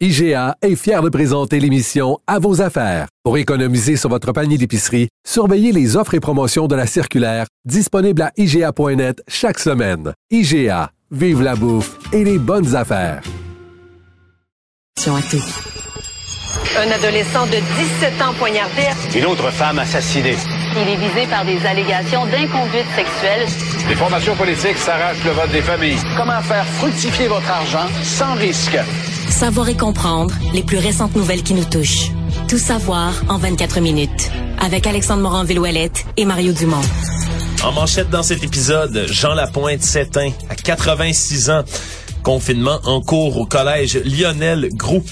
IGA est fier de présenter l'émission À vos affaires. Pour économiser sur votre panier d'épicerie, surveillez les offres et promotions de la circulaire disponible à IGA.net chaque semaine. IGA, vive la bouffe et les bonnes affaires. Un adolescent de 17 ans poignardé. Une autre femme assassinée. Il est visé par des allégations d'inconduite sexuelle. Les formations politiques s'arrachent le vote des familles. Comment faire fructifier votre argent sans risque? Savoir et comprendre les plus récentes nouvelles qui nous touchent. Tout savoir en 24 minutes. Avec Alexandre Morin-Villouellette et Mario Dumont. En manchette dans cet épisode, Jean Lapointe s'éteint à 86 ans. Confinement en cours au collège Lionel Groux.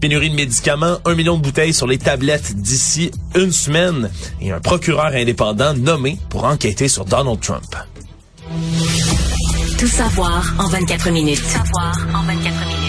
Pénurie de médicaments, un million de bouteilles sur les tablettes d'ici une semaine et un procureur indépendant nommé pour enquêter sur Donald Trump. Tout savoir en 24 minutes. Tout savoir en 24 minutes.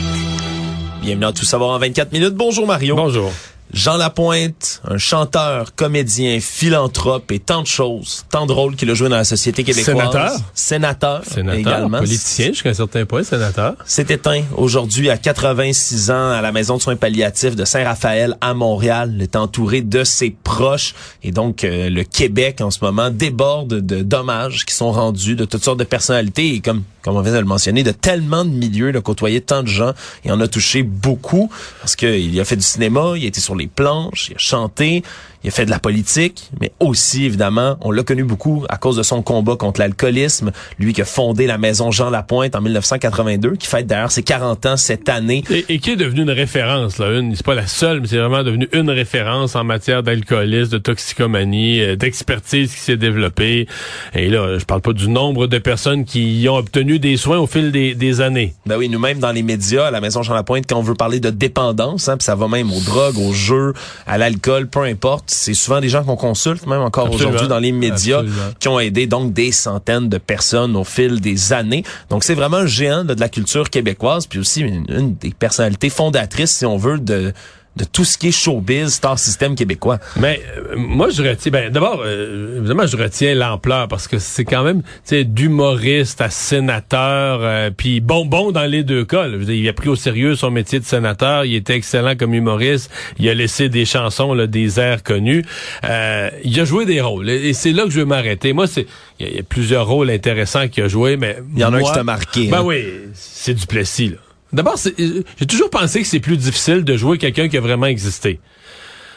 Bienvenue à Tout savoir en 24 minutes. Bonjour Mario. Bonjour. Jean Lapointe, un chanteur, comédien, philanthrope et tant de choses, tant de rôles qu'il a joué dans la société québécoise. Sénateur. Sénateur. Sénateur, également. politicien jusqu'à un certain point, sénateur. s'est éteint aujourd'hui à 86 ans à la maison de soins palliatifs de Saint-Raphaël à Montréal. Il est entouré de ses proches et donc euh, le Québec en ce moment déborde de dommages qui sont rendus de toutes sortes de personnalités et comme comme on vient de le mentionner, de tellement de milieux, de côtoyer tant de gens. Et en a touché beaucoup parce qu'il a fait du cinéma, il a été sur les planches, il a chanté, il a fait de la politique, mais aussi, évidemment, on l'a connu beaucoup à cause de son combat contre l'alcoolisme. Lui qui a fondé la maison Jean Lapointe en 1982, qui fête d'ailleurs ses 40 ans cette année. Et, et qui est devenu une référence, là. Une, c'est pas la seule, mais c'est vraiment devenu une référence en matière d'alcoolisme, de toxicomanie, euh, d'expertise qui s'est développée. Et là, je parle pas du nombre de personnes qui y ont obtenu des soins au fil des, des années. Ben oui, nous-mêmes dans les médias, à la maison Jean Lapointe, quand on veut parler de dépendance, hein, puis ça va même aux drogues, aux jeux, à l'alcool, peu importe, c'est souvent des gens qu'on consulte, même encore aujourd'hui dans les médias, Absolument. qui ont aidé donc des centaines de personnes au fil des années. Donc c'est vraiment un géant de la culture québécoise, puis aussi une, une des personnalités fondatrices, si on veut, de de tout ce qui est showbiz, star système québécois. Mais euh, moi, je retiens. Ben, d'abord, euh, évidemment, je retiens l'ampleur parce que c'est quand même, tu sais, d'humoriste à sénateur, euh, puis bonbon dans les deux cas. là. Veux il a pris au sérieux son métier de sénateur. Il était excellent comme humoriste. Il a laissé des chansons, là, des airs connus. Euh, il a joué des rôles. Et c'est là que je vais m'arrêter. Moi, c'est, il y, a- il y a plusieurs rôles intéressants qu'il a joué, mais Il y en a un qui t'a marqué. Ben hein? oui, c'est du Plessis, là. D'abord, j'ai toujours pensé que c'est plus difficile de jouer quelqu'un qui a vraiment existé.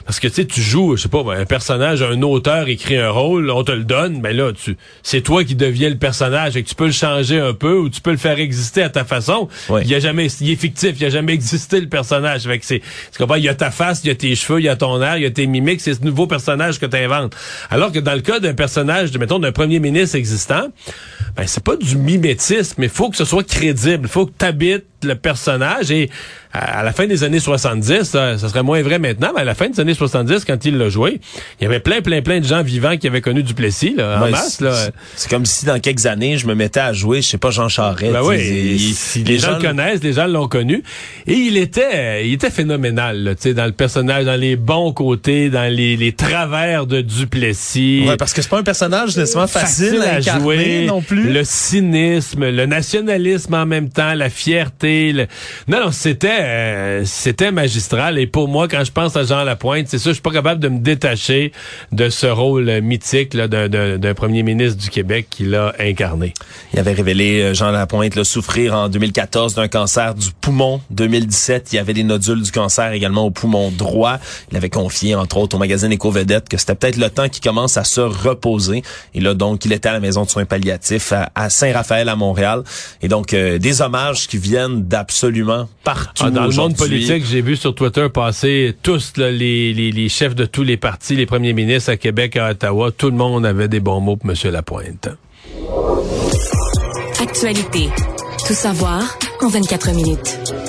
Parce que tu sais, tu joues, je sais pas, un personnage, un auteur écrit un rôle, on te le donne, mais là, tu, c'est toi qui deviens le personnage et que tu peux le changer un peu ou tu peux le faire exister à ta façon. Ouais. Il y a jamais, il est fictif, il a jamais existé le personnage. Fait que c'est, tu comprends, il y a ta face, il y a tes cheveux, il y a ton air, il y a tes mimiques, c'est ce nouveau personnage que tu inventes. Alors que dans le cas d'un personnage, de, mettons, d'un premier ministre existant, ben, c'est pas du mimétisme, mais il faut que ce soit crédible. Il faut que tu habites le personnage et à, à la fin des années 70, ça, ça serait moins vrai maintenant, mais à la fin des années 70, quand il l'a joué, il y avait plein, plein, plein de gens vivants qui avaient connu Duplessis, là, en masse, c'est- là. c'est- C'est comme si dans quelques années, je me mettais à jouer, je sais pas, Jean Charest. Ben oui, sais, il- il- les, gens le connaissent, les gens l'ont connu. Et il était, il était phénoménal, là, tu sais, dans le personnage, dans les bons côtés, dans les, les travers de Duplessis. Ouais, parce que c'est pas un personnage nécessairement facile, à, incarner jouer, non plus. le cynisme, le nationalisme en même temps, la fierté. le- Non, non, c'était, euh, c'était magistral. Et pour moi, quand je pense à Jean Lapointe, c'est ça, je suis pas capable de me détacher de ce rôle mythique d'un, premier ministre du Québec qu'il a incarné. Il avait révélé, euh, Jean Lapointe, là, souffrir en 2014 d'un cancer du poumon. 2017, il y avait des nodules du cancer également au poumon droit. Il avait confié, entre autres, au magazine Éco-Vedette que c'était peut-être le temps qu'il commence à se reposer. Et là, donc, il était à la maison de soins palliatifs à, à Saint-Raphaël, à Montréal. Et donc, euh, des hommages qui viennent d'absolument partout Dans le monde politique, j'ai vu sur Twitter passer tous là, les, les, les chefs de tous les partis, les premiers ministres à Québec, à Ottawa, tout le monde avait des bons mots pour M. Lapointe. Actualité. Tout savoir en 24 minutes.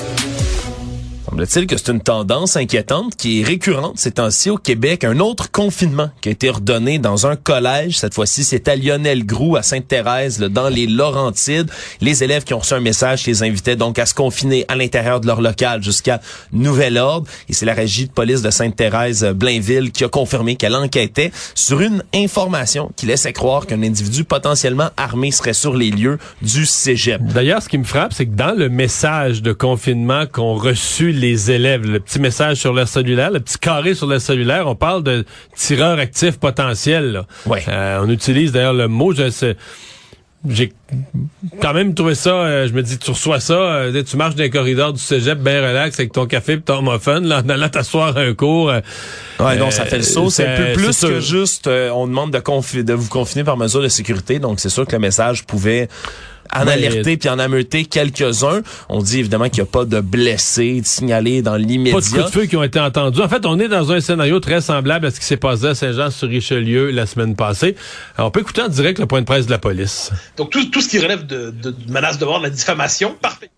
Semble-t-il que c'est une tendance inquiétante qui est récurrente ces temps-ci au Québec. Un autre confinement qui a été ordonné dans un collège. Cette fois-ci, c'est à Lionel Groux, à Sainte-Thérèse, dans les Laurentides. Les élèves qui ont reçu un message qui les invitait donc à se confiner à l'intérieur de leur local jusqu'à nouvel ordre. Et c'est la régie de police de Sainte-Thérèse, Blainville, qui a confirmé qu'elle enquêtait sur une information qui laissait croire qu'un individu potentiellement armé serait sur les lieux du cégep. D'ailleurs, ce qui me frappe, c'est que dans le message de confinement qu'ont reçu les élèves, le petit message sur leur cellulaire, le petit carré sur leur cellulaire, on parle de tireurs actifs potentiels. Ouais. Euh, on utilise d'ailleurs le mot, je sais, j'ai quand même trouvé ça, euh, je me dis, tu reçois ça, euh, tu marches dans les corridors du cégep bien relax avec ton café et ton muffin, là, en allant t'asseoir un cours. Euh, ouais, non, ça fait le saut. C'est un peu plus que juste, on demande de, de vous confiner par mesure de sécurité. Donc, c'est sûr que le message pouvait en alerter puis en ameuter quelques-uns. On dit évidemment qu'il n'y a pas de blessés de signalés dans l'immédiat. Pas de coups de feu qui ont été entendus. En fait, on est dans un scénario très semblable à ce qui s'est passé à Saint-Jean-sur-Richelieu la semaine passée. Alors, on peut écouter en direct le point de presse de la police. Donc, tout, tout ce qui relève de, de, de menace de mort, de la diffamation, parfait.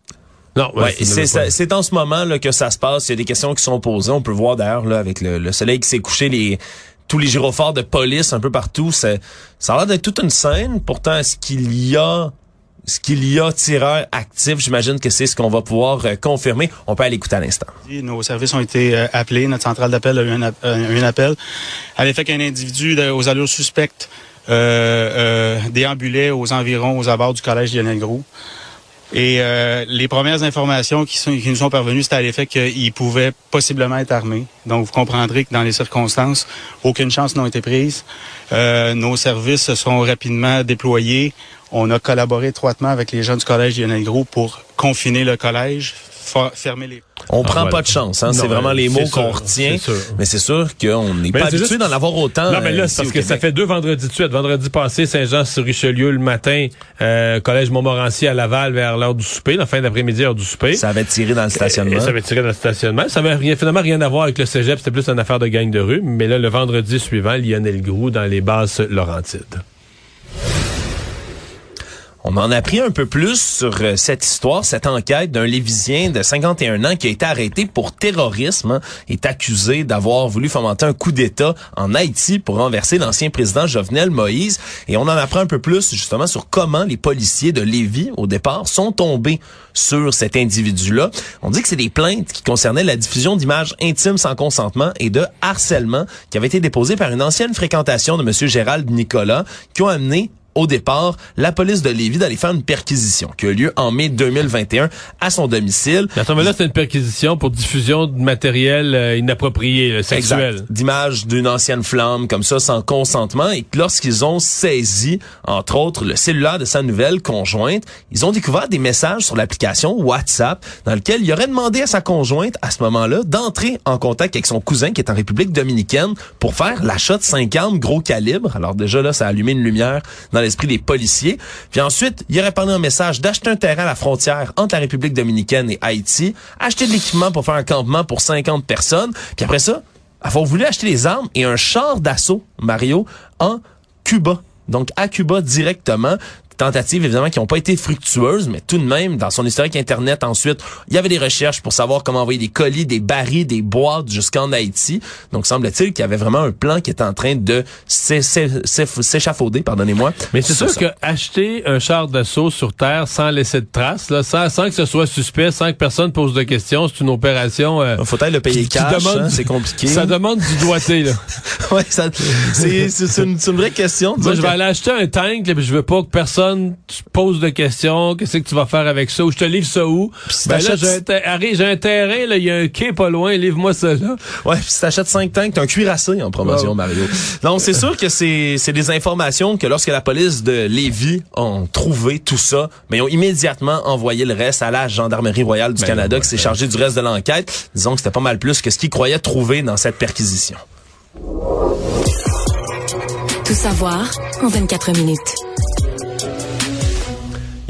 Non, ouais, c'est en ce moment là, que ça se passe. Il y a des questions qui sont posées. On peut voir d'ailleurs là avec le, le soleil qui s'est couché, les tous les gyrophares de police un peu partout. Ça a l'air d'être toute une scène. Pourtant, est-ce qu'il y a ce qu'il y a tireur actif, j'imagine que c'est ce qu'on va pouvoir euh, confirmer. On peut aller écouter à l'instant. Nos services ont été euh, appelés, notre centrale d'appel a eu un, un, appel à l'effet qu'un individu aux allures suspectes euh, déambulait aux environs, aux abords du collège Lionel. Et les premières informations qui nous sont parvenues, c'était à l'effet qu'il pouvait possiblement être armé. Donc, vous comprendrez que dans les circonstances, aucune chance n'a été prise. nos services se sont rapidement déployés. On a collaboré étroitement avec les gens du collège Lionel Gros pour confiner le collège, fermer les... On prend ah, pas de chance, hein? c'est vraiment les mots qu'on retient. Mais c'est sûr qu'on n'est pas habitué d'en avoir autant. Non, mais là, c'est parce que ça fait deux vendredis de suite. Vendredi passé, Saint-Jean-sur-Richelieu le matin, euh, collège Montmorency à Laval vers l'heure du souper, la fin d'après-midi, heure du souper. Ça avait tiré dans le stationnement. ça avait tiré dans le stationnement. Ça avait rien, finalement rien à voir avec le cégep, c'était plus une affaire de gang de rue. Mais là, le vendredi suivant, Lionel Groux dans les basses Laurentides. On en a pris un peu plus sur euh, cette histoire, cette enquête d'un Lévisien de 51 ans qui a été arrêté pour terrorisme, hein, est accusé d'avoir voulu fomenter un coup d'État en Haïti pour renverser l'ancien président Jovenel Moïse. Et on en apprend un peu plus justement sur comment les policiers de Lévis, au départ, sont tombés sur cet individu-là. On dit que c'est des plaintes qui concernaient la diffusion d'images intimes sans consentement et de harcèlement qui avaient été déposées par une ancienne fréquentation de M. Gérald Nicolas qui ont amené au départ, la police de Lévis d'aller faire une perquisition qui a eu lieu en mai 2021 à son domicile. Attends, mais là, c'est une perquisition pour diffusion de matériel euh, inapproprié, sexuel. D'image d'une ancienne flamme, comme ça, sans consentement. Et lorsqu'ils ont saisi, entre autres, le cellulaire de sa nouvelle conjointe, ils ont découvert des messages sur l'application WhatsApp dans lequel il aurait demandé à sa conjointe, à ce moment-là, d'entrer en contact avec son cousin qui est en République dominicaine pour faire l'achat de 5 armes gros calibre. Alors déjà, là, ça a allumé une lumière dans l'esprit des policiers. Puis ensuite, il aurait parlé un message d'acheter un terrain à la frontière entre la République dominicaine et Haïti, acheter de l'équipement pour faire un campement pour 50 personnes, puis après ça, avoir voulu acheter des armes et un char d'assaut, Mario, en Cuba. Donc à Cuba directement tentatives évidemment qui n'ont pas été fructueuses, mais tout de même, dans son historique Internet ensuite, il y avait des recherches pour savoir comment envoyer des colis, des barils, des boîtes jusqu'en Haïti. Donc semble-t-il qu'il y avait vraiment un plan qui était en train de s'échafauder, pardonnez-moi. Mais c'est sûr que acheter un char d'assaut sur Terre sans laisser de traces, là, sans, sans, que ce soit suspect, sans que personne pose de questions, c'est une opération... Euh, faut le payer cash, hein, c'est compliqué. Ça demande du doigté, là. ouais, c'est une, une, vraie question. Moi, je vais aller acheter un tank, là, je veux pas que personne tu poses de questions, qu'est-ce que tu vas faire avec ça, ou je te livre ça où? Ben là, j'ai un, terrain, là, il y a un quai pas loin, livre-moi ça là. Ouais, puis si t'achètes 5 tanks, t'as un cuirassé en promotion, Mario. Donc, c'est sûr que c'est des informations que lorsque la police de Lévis ont trouvé tout ça, mais ils ont immédiatement envoyé le reste à la Gendarmerie royale du ben Canada qui s'est chargée du reste de l'enquête. Disons que c'était pas mal plus que ce qu'ils croyaient trouver dans cette perquisition. Tout savoir en 24 minutes.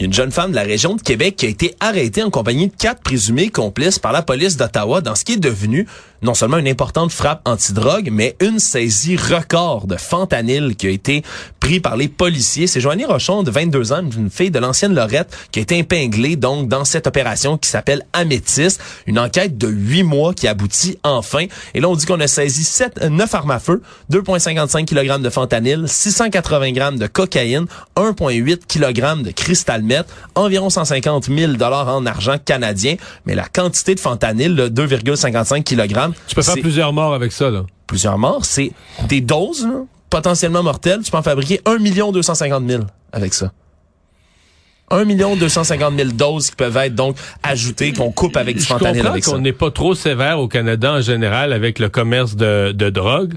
Une jeune femme de la région de Québec qui a été arrêtée en compagnie de quatre présumés complices par la police d'Ottawa dans ce qui est devenu non seulement une importante frappe antidrogue, mais une saisie record de fentanyl qui a été pris par les policiers. C'est Joanie Rochon, de 22 ans, une fille de l'ancienne Lorette, qui a été épinglée donc dans cette opération qui s'appelle Améthyste. Une enquête de huit mois qui aboutit enfin. Et là, on dit qu'on a saisi 7, 9 armes à feu, 2,55 kg de fentanyl, 680 grammes de cocaïne, 1,8 kg de cristal environ 150 000 dollars en argent canadien. Mais la quantité de fentanyl, 2,55 kg, tu peux faire plusieurs morts avec ça, là. Plusieurs morts, c'est des doses là, potentiellement mortelles. Tu peux en fabriquer 1 250 000 avec ça. 1 250 000 doses qui peuvent être donc ajoutées, qu'on coupe avec du fentanyl ça. qu'on n'est pas trop sévère au Canada en général avec le commerce de, de drogue.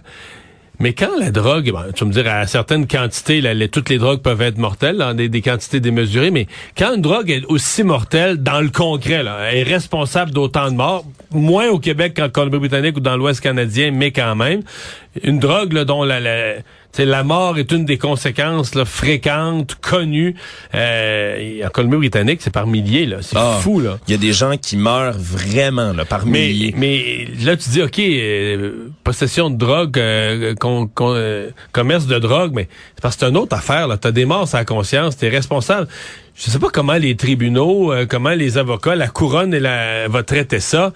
Mais quand la drogue, ben, tu me dire à certaines quantités, toutes les drogues peuvent être mortelles, dans des, quantités démesurées, mais quand une drogue est aussi mortelle dans le concret, là, est responsable d'autant de morts, moins au Québec qu'en Colombie-Britannique ou dans l'Ouest canadien, mais quand même, une drogue là, dont la la mort est une des conséquences là, fréquentes, connues. Euh, en Colombie-Britannique, c'est par milliers. là. C'est ah, fou. là. Il y a des gens qui meurent vraiment là, par milliers. Mais là, tu dis, OK, euh, possession de drogue, euh, euh, commerce de drogue, mais c'est parce que c'est une autre affaire. Tu as des morts à la conscience, tu es responsable. Je sais pas comment les tribunaux, comment les avocats, la couronne et la, va traiter ça.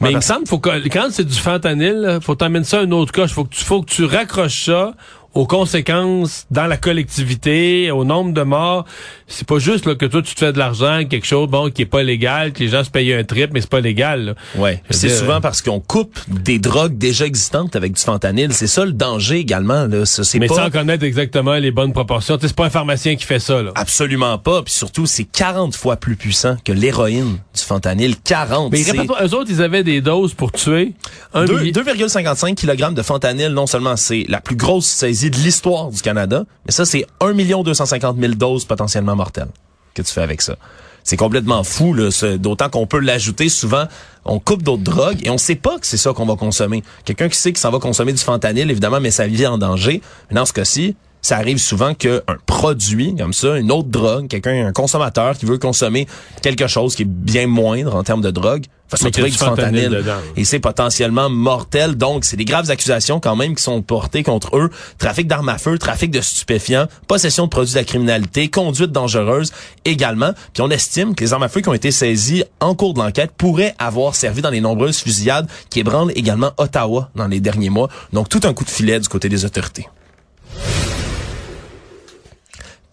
Mais il me semble faut que quand c'est du fentanyl, faut t'amener ça à une autre coche. Faut que tu faut que tu raccroches ça aux conséquences dans la collectivité, au nombre de morts. C'est pas juste là, que toi tu te fais de l'argent, quelque chose bon qui est pas légal, que les gens se payent un trip, mais c'est pas légal. Là. Ouais. C'est souvent parce qu'on coupe des drogues déjà existantes avec du fentanyl. C'est ça le danger également. Là. Ça, mais sans connaître exactement les bonnes proportions. C'est pas un pharmacien qui fait ça. Là. Absolument pas. Puis surtout, c'est 40 fois plus puissant que l'héroïne du fentanyl. 40. Mais eux autres, ils avaient des doses pour tuer. 2,55 kg de fentanyl, non seulement c'est la plus grosse saisie de l'histoire du Canada. Mais ça, c'est 1 250 000 doses potentiellement mortelles que tu fais avec ça. C'est complètement fou, d'autant qu'on peut l'ajouter souvent. On coupe d'autres drogues et on sait pas que c'est ça qu'on va consommer. Quelqu'un qui sait qu'il s'en va consommer du fentanyl, évidemment, met sa vie en danger. Mais dans ce cas-ci, ça arrive souvent qu'un produit comme ça, une autre drogue, quelqu'un, un consommateur qui veut consommer quelque chose qui est bien moindre en termes de drogue, va se retrouver du fentanyl. Et c'est potentiellement mortel. Donc, c'est des graves accusations quand même qui sont portées contre eux. Trafic d'armes à feu, trafic de stupéfiants, possession de produits de la criminalité, conduite dangereuse également. Puis on estime que les armes à feu qui ont été saisies en cours de l'enquête pourraient avoir servi dans les nombreuses fusillades qui ébranlent également Ottawa dans les derniers mois. Donc, tout un coup de filet du côté des autorités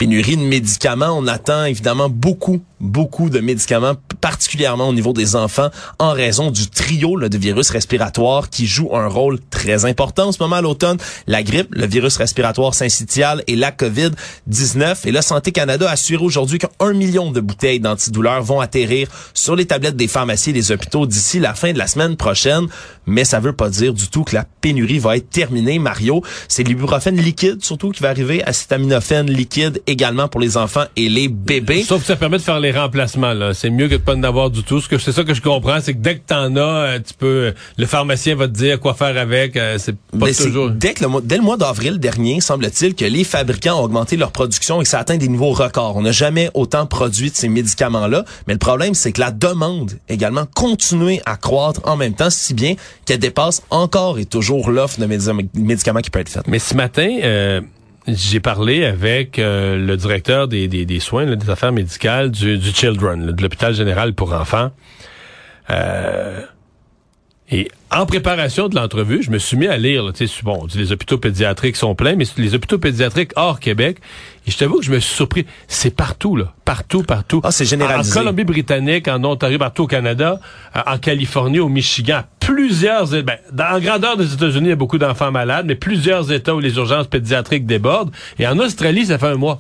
pénurie de médicaments. On attend évidemment beaucoup, beaucoup de médicaments, particulièrement au niveau des enfants, en raison du trio de virus respiratoires qui joue un rôle très important en ce moment à l'automne. La grippe, le virus respiratoire syncytial et la COVID-19. Et là, Santé Canada a assuré aujourd'hui qu'un million de bouteilles d'antidouleurs vont atterrir sur les tablettes des pharmacies et des hôpitaux d'ici la fin de la semaine prochaine. Mais ça veut pas dire du tout que la pénurie va être terminée, Mario. C'est l'ibuprofène liquide, surtout, qui va arriver, acétaminophène liquide également pour les enfants et les bébés. Sauf que ça permet de faire les remplacements. Là. C'est mieux que de pas en avoir du tout. Ce que c'est ça que je comprends, c'est que dès que t'en as, euh, tu peux, le pharmacien va te dire quoi faire avec. Euh, c'est pas toujours. Dès, que le mois, dès le mois d'avril dernier, semble-t-il que les fabricants ont augmenté leur production et que ça atteint des niveaux records. On n'a jamais autant produit de ces médicaments-là. Mais le problème, c'est que la demande également continue à croître en même temps, si bien qu'elle dépasse encore et toujours l'offre de médicaments qui peut être faite. Mais ce matin. Euh j'ai parlé avec euh, le directeur des, des, soins, des affaires médicales du, du Children, de l'hôpital général pour enfants. Euh, et en préparation de l'entrevue, je me suis mis à lire, tu sais, bon, les hôpitaux pédiatriques sont pleins, mais les hôpitaux pédiatriques hors Québec, et je t'avoue que je me suis surpris. C'est partout, là. Partout, partout. Ah, c'est généralisé. En Colombie-Britannique, en Ontario, partout au Canada, en Californie, au Michigan, plusieurs, ben, en grandeur des États-Unis, il y a beaucoup d'enfants malades, mais plusieurs États où les urgences pédiatriques débordent. Et en Australie, ça fait un mois.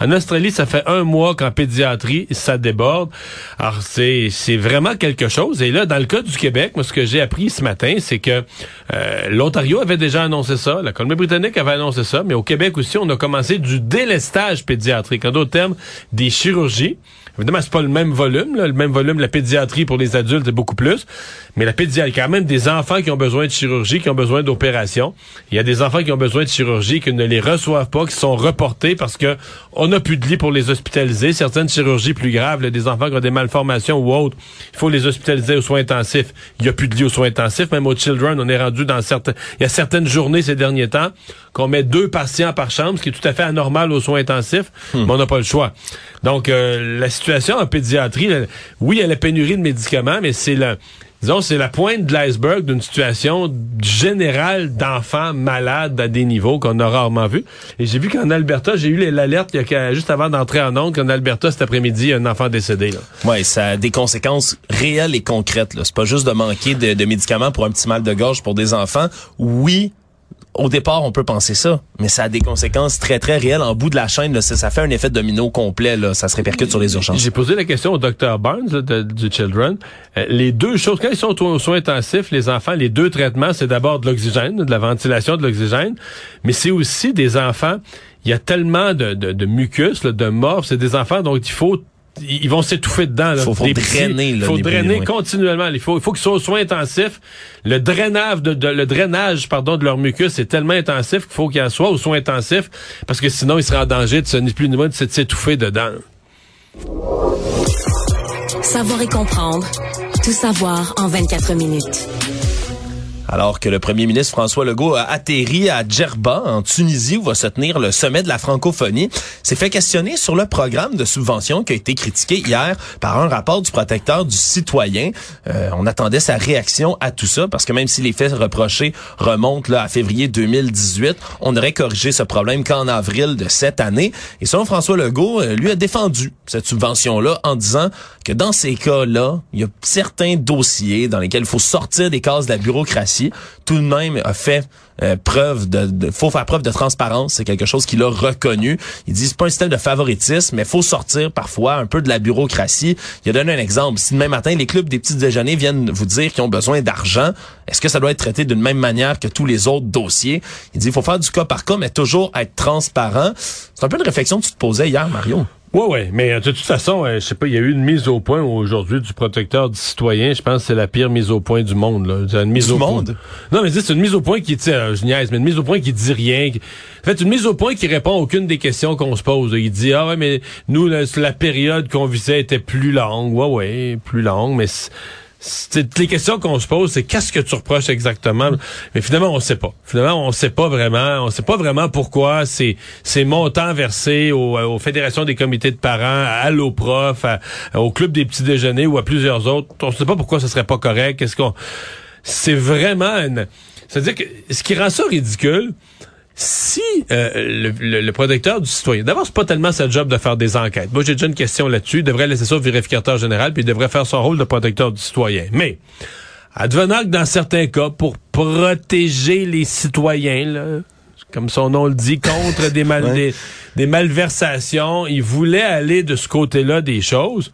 En Australie, ça fait un mois qu'en pédiatrie, ça déborde. Alors, c'est, vraiment quelque chose. Et là, dans le cas du Québec, moi, ce que j'ai appris ce matin, c'est que euh, l'Ontario avait déjà annoncé ça, la Colombie-Britannique avait annoncé ça, mais au Québec aussi, on a commencé du délestage pédiatrique. En d'autres termes, des chirurgies Évidemment, c'est pas le même volume, là. le même volume, la pédiatrie pour les adultes est beaucoup plus, mais la pédiatrie, il y a quand même des enfants qui ont besoin de chirurgie, qui ont besoin d'opération. Il y a des enfants qui ont besoin de chirurgie, qui ne les reçoivent pas, qui sont reportés parce que on n'a plus de lit pour les hospitaliser. Certaines chirurgies plus graves, là, des enfants qui ont des malformations ou autres, il faut les hospitaliser aux soins intensifs. Il n'y a plus de lit aux soins intensifs, même aux children, on est rendu dans certains, il y a certaines journées ces derniers temps qu'on met deux patients par chambre, ce qui est tout à fait anormal aux soins intensifs, Hmm. mais on n'a pas le choix. Donc, euh, la situation en pédiatrie, là, oui, il y a la pénurie de médicaments, mais c'est la, disons, c'est la pointe de l'iceberg d'une situation générale d'enfants malades à des niveaux qu'on a rarement vu. Et j'ai vu qu'en Alberta, j'ai eu l'alerte il y a, juste avant d'entrer en onde qu'en Alberta, cet après-midi, il y a un enfant décédé. Là. Ouais, ça a des conséquences réelles et concrètes. C'est pas juste de manquer de, de médicaments pour un petit mal de gorge pour des enfants. Oui, au départ, on peut penser ça, mais ça a des conséquences très, très réelles. En bout de la chaîne, là, ça, ça fait un effet domino complet. Là. Ça se répercute sur les urgences. J'ai posé la question au docteur Barnes là, de- du Children. Euh, les deux choses, quand ils sont aux soins intensifs, les enfants, les deux traitements, c'est d'abord de l'oxygène, de la ventilation de l'oxygène, mais c'est aussi des enfants, il y a tellement de, mucus, là, de morph, c'est des enfants dont il faut ils vont s'étouffer dedans. Là, Faut- drainer, là, Il faut drainer continuellement. Il faut, il faut qu'ils soient aux soins intensifs. Le drainage de, de- le drainage, pardon, de leur mucus est tellement intensif qu'il faut qu'ils en soient aux soins intensifs parce que sinon ils seraient en danger de se ni plus ni moins de s'étouffer dedans. Savoir et comprendre. Tout savoir en 24 minutes. Alors que le premier ministre François Legault a atterri à Djerba, en Tunisie, où va se tenir le sommet de la francophonie, s'est fait questionner sur le programme de subvention qui a été critiqué hier par un rapport du protecteur du citoyen. Euh, on attendait sa réaction à tout ça, parce que même si les faits reprochés remontent là, à février 2018, on aurait corrigé ce problème qu'en avril de cette année. Et selon François Legault, euh, lui a défendu cette subvention-là en disant que dans ces cas-là, il y a certains dossiers dans lesquels il faut sortir des cases de la bureaucratie. Tout de même a fait euh, preuve de, faut faire preuve de transparence, c'est quelque chose qu'il a reconnu. Il dit c'est pas un système de favoritisme, mais faut sortir parfois un peu de la bureaucratie. Il a donné un exemple. Si demain matin les clubs des petits déjeuners viennent vous dire qu'ils ont besoin d'argent, est-ce que ça doit être traité d'une même manière que tous les autres dossiers? Il dit faut faire du cas par cas, mais toujours être transparent. C'est un peu une réflexion que tu te posais hier, Mario. Oui, oui, mais euh, de toute façon, euh, je sais pas, il y a eu une mise au point aujourd'hui du protecteur du citoyen. Je pense que c'est la pire mise au point du monde. Là. C'est Une mise Du au monde? Point. Non, mais c'est une mise au point qui, tu sais, euh, je niaise, mais une mise au point qui dit rien. En fait, une mise au point qui répond à aucune des questions qu'on se pose. Il dit, ah ouais, mais nous, la, la période qu'on visait était plus longue. Ouais, ouais, plus longue, mais... c'est- les questions qu'on se pose, c'est qu'est-ce que tu reproches exactement? Mais finalement, on sait pas. Finalement, on sait pas vraiment. On sait pas vraiment pourquoi ces ces montants versés aux, aux fédérations des comités de parents, à l'OPROF, au club des petits déjeuners ou à plusieurs autres. On sait pas pourquoi ce serait pas correct. Qu'est-ce qu'on C'est vraiment une. C'est-à-dire que ce qui rend ça ridicule, si euh, le, le- le protecteur du citoyen, d'abord, c'est pas tellement sa job de faire des enquêtes. Moi, j'ai déjà une question là-dessus. Il devrait laisser ça au vérificateur général, puis il devrait faire son rôle de protecteur du citoyen. Mais, advenant que dans certains cas, pour protéger les citoyens, là, comme son nom le dit, contre des, mal, Ouais. des, des malversations, il voulait aller de ce côté-là des choses.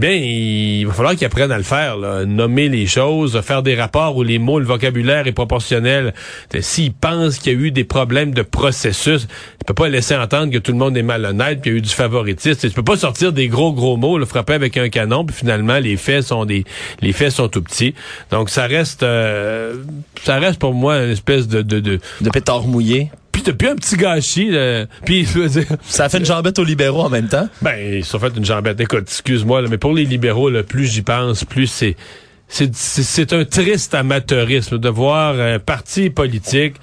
Bien, il va falloir qu'ils apprennent à le faire, nommer les choses, faire des rapports où les mots, le vocabulaire est proportionnel. Euh, S'il pense qu'il y a eu des problèmes de processus, il peut pas laisser entendre que tout le monde est malhonnête, puis il y a eu du favoritisme. Tu peux pas sortir des gros gros mots, le frapper avec un canon, puis finalement les faits sont des les faits sont tout petits. Donc ça reste euh, ça reste pour moi une espèce de de de, De pétard mouillé. Puis depuis un petit gâchis. là. Puis je veux dire, Ça a fait une jambette aux libéraux en même temps? ben, ils se sont fait une jambette. Écoute, excuse-moi, là, mais pour les libéraux, là, plus j'y pense, plus c'est c'est c'est- c'est un triste amateurisme de voir un parti politique.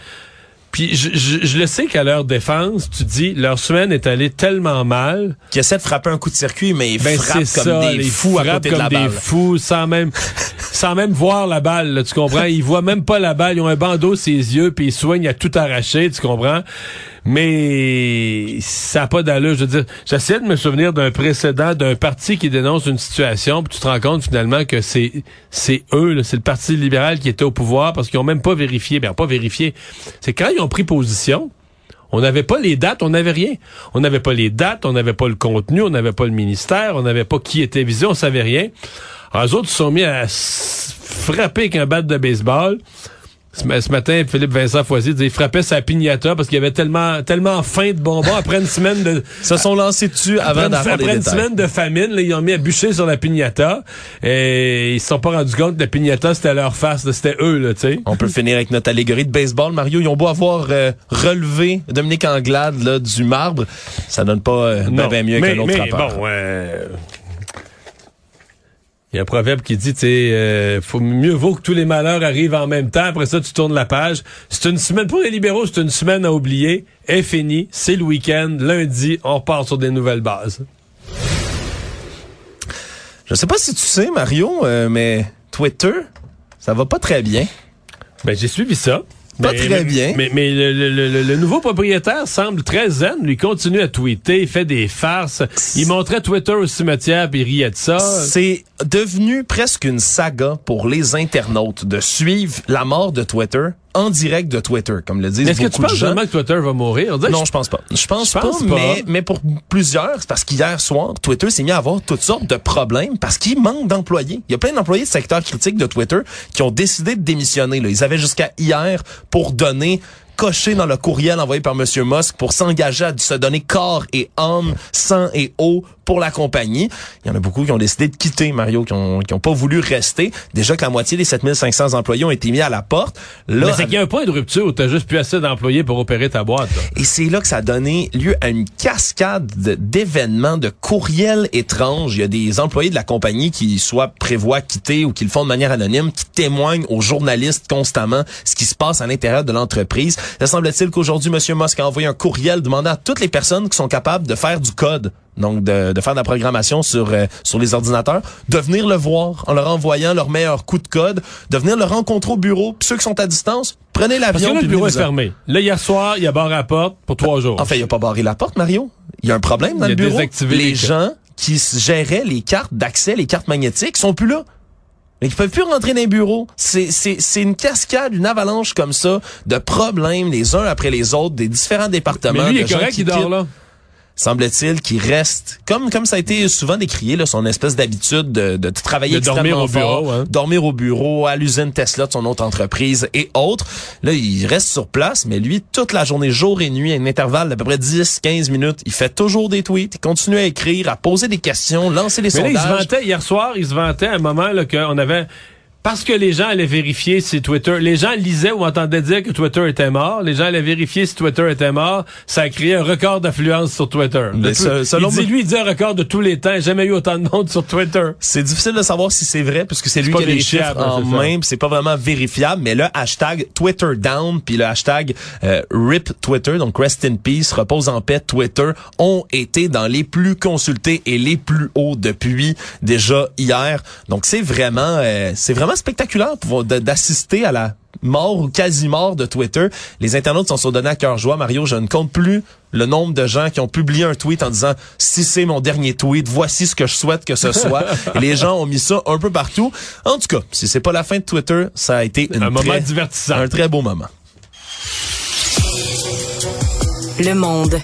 Puis je, je, je le sais qu'à leur défense, tu dis, leur semaine est allée tellement mal. Qui essaie de frapper un coup de circuit, mais ils Ben frappent comme ça, des fous à côté de la des balle. fous, sans même, sans même voir la balle, là, tu comprends? Ils voient même pas la balle, ils ont un bandeau sur les yeux, puis ils soignent à tout arracher, tu comprends? Mais ça n'a pas d'allure. Je veux dire, j'essaie de me souvenir d'un précédent d'un parti qui dénonce une situation, puis tu te rends compte finalement que c'est c'est eux, c'est le Parti libéral qui était au pouvoir parce qu'ils ont même pas vérifié. Ben pas vérifié. C'est quand ils ont pris position. On n'avait pas les dates, on n'avait rien. On n'avait pas les dates, on n'avait pas le contenu, on n'avait pas le ministère, on n'avait pas qui était visé, on savait rien. Alors, eux autres se sont mis à frapper avec un bat de baseball. Ce, ma- ce matin, Philippe Vincent Foisy disait il frappait sa pignata parce qu'il y avait tellement, tellement faim de bonbons après une semaine de. Se sont lancés dessus avant d'avoir après une semaine de famine, là, ils ont mis à bûcher sur la pignata et ils se sont pas rendus compte que la pignata c'était à leur face, c'était eux là, tu sais. On peut finir avec notre allégorie de baseball. Mario, ils ont beau avoir euh, relevé Dominique Anglade là, du marbre, ça donne pas euh, Non. ben mieux qu'un autre mais frappeur. bon, euh, il y a un proverbe qui dit, tu sais, euh, faut mieux vaut que tous les malheurs arrivent en même temps. Après ça, tu tournes la page. C'est une semaine pour les libéraux, c'est une semaine à oublier. Est fini, c'est le week-end. Lundi, on repart sur des nouvelles bases. Je sais pas si tu sais, Mario, euh, mais Twitter, ça va pas très bien. Ben, j'ai suivi ça. Pas Mais- très bien. Mais, mais le, le- le- le nouveau propriétaire semble très zen. Lui continue à tweeter, il fait des farces. Il montrait Twitter au cimetière puis il riait de ça. C'est devenu presque une saga pour les internautes de suivre la mort de Twitter en direct de Twitter, comme le disent Est-ce que tu beaucoup de penses gens. vraiment que Twitter va mourir? Non, je pense pas. Je pense, Je pense pas, pas. Mais, mais pour plusieurs, c'est parce qu'hier soir, Twitter s'est mis à avoir toutes sortes de problèmes parce qu'il manque d'employés. Il y a plein d'employés de secteur critique de Twitter qui ont décidé de démissionner. Là. Ils avaient jusqu'à hier pour donner cocher dans le courriel envoyé par Monsieur Musk pour s'engager à se donner corps et âme, sang et eau pour la compagnie. Il y en a beaucoup qui ont décidé de quitter, Mario, qui ont, qui ont pas voulu rester. Déjà que la moitié des 7500 employés ont été mis à la porte. Là, Mais c'est qu'il y a un point de rupture où t'as juste plus assez d'employés pour opérer ta boîte. là. et c'est là que ça a donné lieu à une cascade de- d'événements, de courriels étranges. Il y a des employés de la compagnie qui soit prévoient quitter ou qui le font de manière anonyme, qui témoignent aux journalistes constamment ce qui se passe à l'intérieur de l'entreprise. Il semble-t-il qu'aujourd'hui, M. Musk a envoyé un courriel demandant à toutes les personnes qui sont capables de faire du code, donc de, de faire de la programmation sur, euh, sur les ordinateurs, de venir le voir en leur envoyant leur meilleur coup de code, de venir le rencontrer au bureau. Puis ceux qui sont à distance, prenez Parce que l'avion. là, le bureau est fermé. Là, hier soir, il y a barre à la porte pour trois jours. En fait, il a pas barré la porte, Mario. Il y a un problème dans Il a le bureau. désactivé les les gens qui géraient les cartes d'accès, les cartes magnétiques, sont plus là. Ils peuvent plus rentrer dans les bureaux. C'est, c'est, c'est une cascade, une avalanche comme ça de problèmes les uns après les autres des différents départements. Mais lui, il est correct, qui il dort là. Semble-t-il qu'il reste, comme comme ça a été souvent décrié, là, son espèce d'habitude de, de travailler De dormir au fort, bureau, hein. dormir au bureau, à l'usine Tesla de son autre entreprise et autres. Là, il reste sur place, mais lui, toute la journée, jour et nuit, à un intervalle d'à peu près 10-15 minutes, il fait toujours des tweets, il continue à écrire, à poser des questions, lancer des Mais là, il se vantait, hier soir, il se vantait à un moment là, qu'on avait... Parce que les gens allaient vérifier si Twitter... Les gens lisaient ou entendaient dire que Twitter était mort. Les gens allaient vérifier si Twitter était mort. Ça a créé un record d'affluence sur Twitter. Mais ce- selon il dit, lui, il dit un record de tous les temps. Jamais eu autant de monde sur Twitter. C'est difficile de savoir si c'est vrai puisque c'est lui qui a les chiffres en main, c'est pas vraiment vérifiable, mais le hashtag Twitter down puis le hashtag euh, RIP Twitter, donc Rest in Peace, repose en paix Twitter, ont été dans les plus consultés et les plus hauts depuis déjà hier. Donc c'est vraiment euh, c'est vraiment spectaculaire d'assister à la mort ou quasi-mort de Twitter. Les internautes s'en sont donnés à cœur joie. Mario, je ne compte plus le nombre de gens qui ont publié un tweet en disant si c'est mon dernier tweet, voici ce que je souhaite que ce soit. Et les gens ont mis ça un peu partout. En tout cas, si c'est pas la fin de Twitter, ça a été une Un moment divertissant. un très beau moment. Le monde.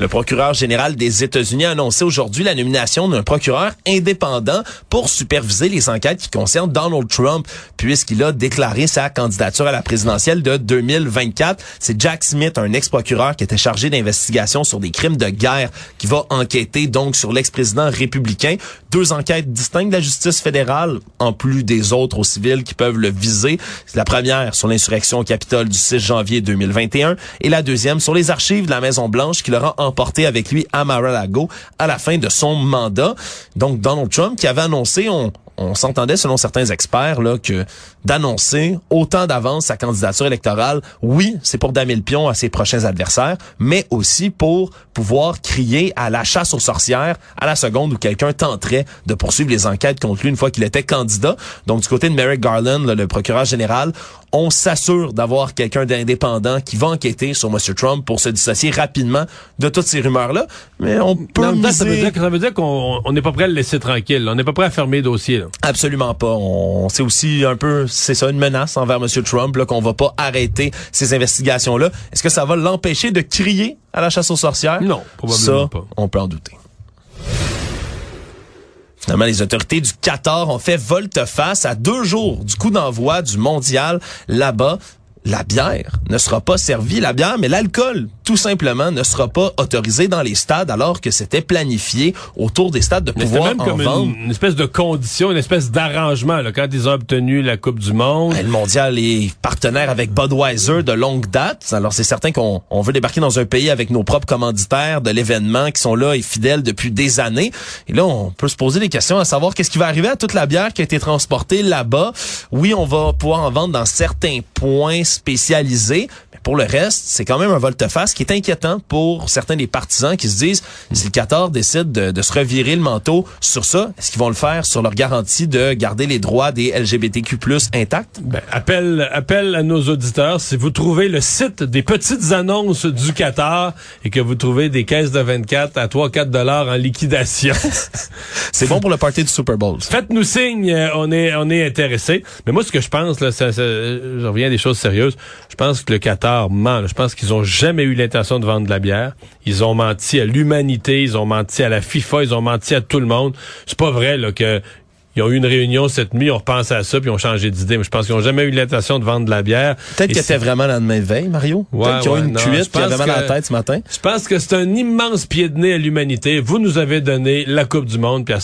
Le procureur général des États-Unis a annoncé aujourd'hui la nomination d'un procureur indépendant pour superviser les enquêtes qui concernent Donald Trump, puisqu'il a déclaré sa candidature à la présidentielle de 2024. C'est Jack Smith, un ex-procureur qui était chargé d'investigation sur des crimes de guerre, qui va enquêter donc sur l'ex-président républicain. Deux enquêtes distinctes de la justice fédérale, en plus des autres aux civils qui peuvent le viser. La première sur l'insurrection au Capitole du 6 janvier 2021 et la deuxième sur les archives de la Maison-Blanche qui l'aura emporté avec lui à Mar-a-Lago à la fin de son mandat. Donc Donald Trump qui avait annoncé, on, on s'entendait selon certains experts là que d'annoncer autant d'avance sa candidature électorale, oui, c'est pour damer le pion à ses prochains adversaires, mais aussi pour pouvoir crier à la chasse aux sorcières à la seconde où quelqu'un tenterait de poursuivre les enquêtes contre lui une fois qu'il était candidat. Donc du côté de Merrick Garland, le procureur général, on s'assure d'avoir quelqu'un d'indépendant qui va enquêter sur M. Trump pour se dissocier rapidement de toutes ces rumeurs-là. Mais on peut temps, ça veut dire, ça veut dire qu'on on n'est pas prêt à le laisser tranquille. On n'est pas prêt à fermer le dossier. là. Absolument pas. On, c'est aussi un peu, c'est ça, une menace envers M. Trump, qu'on va pas arrêter ces investigations-là. Est-ce que ça va l'empêcher de crier à la chasse aux sorcières? Non, probablement ça, pas. on peut en douter. Finalement, les autorités du Qatar ont fait volte-face à deux jours du coup d'envoi du mondial là-bas la bière ne sera pas servie, la bière, mais l'alcool, tout simplement, ne sera pas autorisé dans les stades alors que c'était planifié autour des stades de Mais pouvoir même en comme vendre. une, une espèce de condition, une espèce d'arrangement là, quand ils ont obtenu la Coupe du Monde. Ben, Le mondial est partenaire avec Budweiser de longue date. Alors c'est certain qu'on on veut débarquer dans un pays avec nos propres commanditaires de l'événement qui sont là et fidèles depuis des années. Et là, on peut se poser des questions à savoir qu'est-ce qui va arriver à toute la bière qui a été transportée là-bas. Oui, on va pouvoir en vendre dans certains points spécialisés. Mais pour le reste, c'est quand même un volte-face qui est inquiétant pour certains des partisans qui se disent si le Qatar décide de, de se revirer le manteau sur ça, est-ce qu'ils vont le faire sur leur garantie de garder les droits des LGBTQ+ intacts? Ben, appel, appel à nos auditeurs, si vous trouvez le site des petites annonces du Qatar et que vous trouvez des caisses de 24 à 3-4 dollars en liquidation, C'est bon pour le party du Super Bowl. faites-nous signe, euh, on est on est intéressé. Mais moi, ce que je pense, là, ça, ça- je reviens à des choses sérieuses. Je pense que le Qatar ment. là. Je pense qu'ils ont jamais eu l'intention de vendre de la bière. Ils ont menti à l'humanité, ils ont menti à la FIFA, ils ont menti à tout le monde. C'est pas vrai là que ils ont eu une réunion cette nuit, on repense à ça, puis ils ont changé d'idée. Mais je pense qu'ils ont jamais eu l'intention de vendre de la bière. Peut-être c'est- c'était vraiment le lendemain de veille, Mario. Ouais, Peut-être qu'ils ont ouais, eu une non, cuite puis à la tête ce matin. Je pense que c'est un immense pied de nez à l'humanité. Vous nous avez donné la Coupe du Monde, puis à